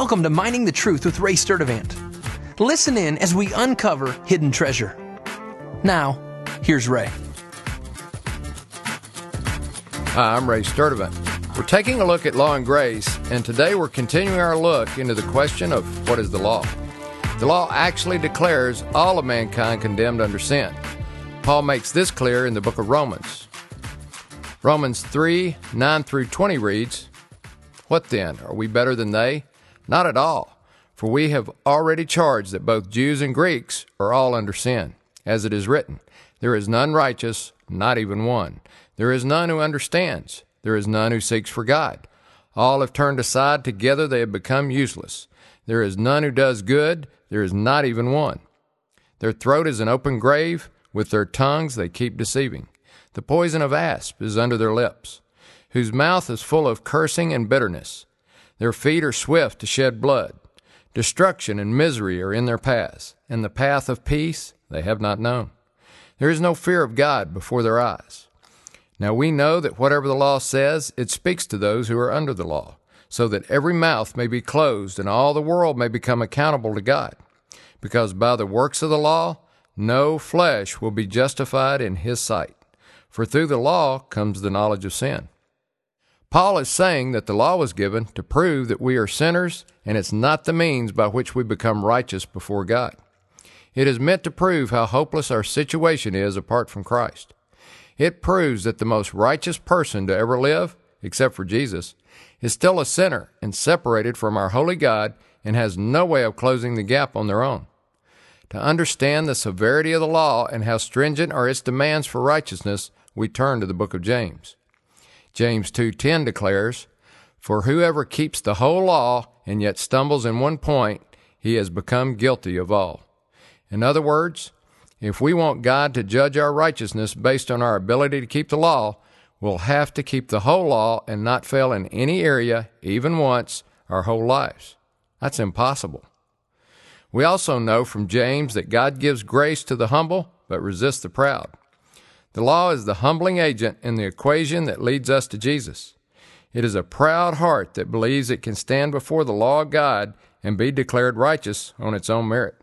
Welcome to Mining the Truth with Ray Sturdivant. Listen in as we uncover hidden treasure. Now, here's Ray. Hi, I'm Ray Sturdivant. We're taking a look at law and grace, and today we're continuing our look into the question of what is the law. The law actually declares all of mankind condemned under sin. Paul makes this clear in the book of Romans. Romans 3 9 through 20 reads, What then? Are we better than they? Not at all. For we have already charged that both Jews and Greeks are all under sin. As it is written, There is none righteous, not even one. There is none who understands. There is none who seeks for God. All have turned aside. Together they have become useless. There is none who does good. There is not even one. Their throat is an open grave. With their tongues they keep deceiving. The poison of asp is under their lips, whose mouth is full of cursing and bitterness. Their feet are swift to shed blood. Destruction and misery are in their paths, and the path of peace they have not known. There is no fear of God before their eyes. Now we know that whatever the law says, it speaks to those who are under the law, so that every mouth may be closed and all the world may become accountable to God. Because by the works of the law, no flesh will be justified in his sight. For through the law comes the knowledge of sin. Paul is saying that the law was given to prove that we are sinners, and it's not the means by which we become righteous before God. It is meant to prove how hopeless our situation is apart from Christ. It proves that the most righteous person to ever live, except for Jesus, is still a sinner and separated from our holy God and has no way of closing the gap on their own. To understand the severity of the law and how stringent are its demands for righteousness, we turn to the book of James. James 2:10 declares, "For whoever keeps the whole law and yet stumbles in one point, he has become guilty of all." In other words, if we want God to judge our righteousness based on our ability to keep the law, we'll have to keep the whole law and not fail in any area, even once, our whole lives. That's impossible. We also know from James that God gives grace to the humble but resists the proud. The law is the humbling agent in the equation that leads us to Jesus. It is a proud heart that believes it can stand before the law of God and be declared righteous on its own merit.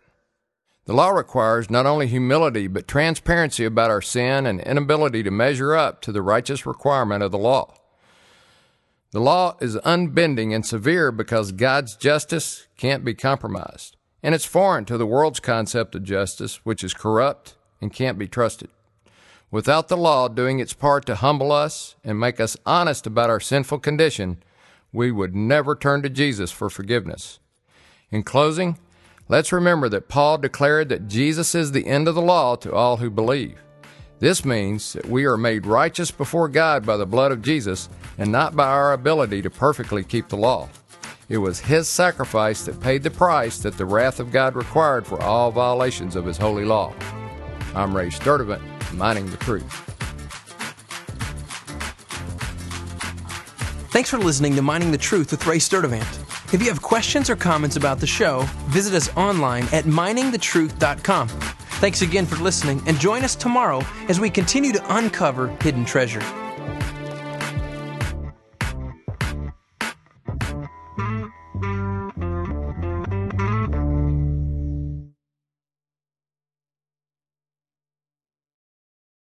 The law requires not only humility, but transparency about our sin and inability to measure up to the righteous requirement of the law. The law is unbending and severe because God's justice can't be compromised, and it's foreign to the world's concept of justice, which is corrupt and can't be trusted. Without the law doing its part to humble us and make us honest about our sinful condition, we would never turn to Jesus for forgiveness. In closing, let's remember that Paul declared that Jesus is the end of the law to all who believe. This means that we are made righteous before God by the blood of Jesus and not by our ability to perfectly keep the law. It was His sacrifice that paid the price that the wrath of God required for all violations of His holy law. I'm Ray Sturdivant mining the truth. Thanks for listening to Mining the Truth with Ray Sturdivant. If you have questions or comments about the show, visit us online at miningthetruth.com. Thanks again for listening and join us tomorrow as we continue to uncover hidden treasure.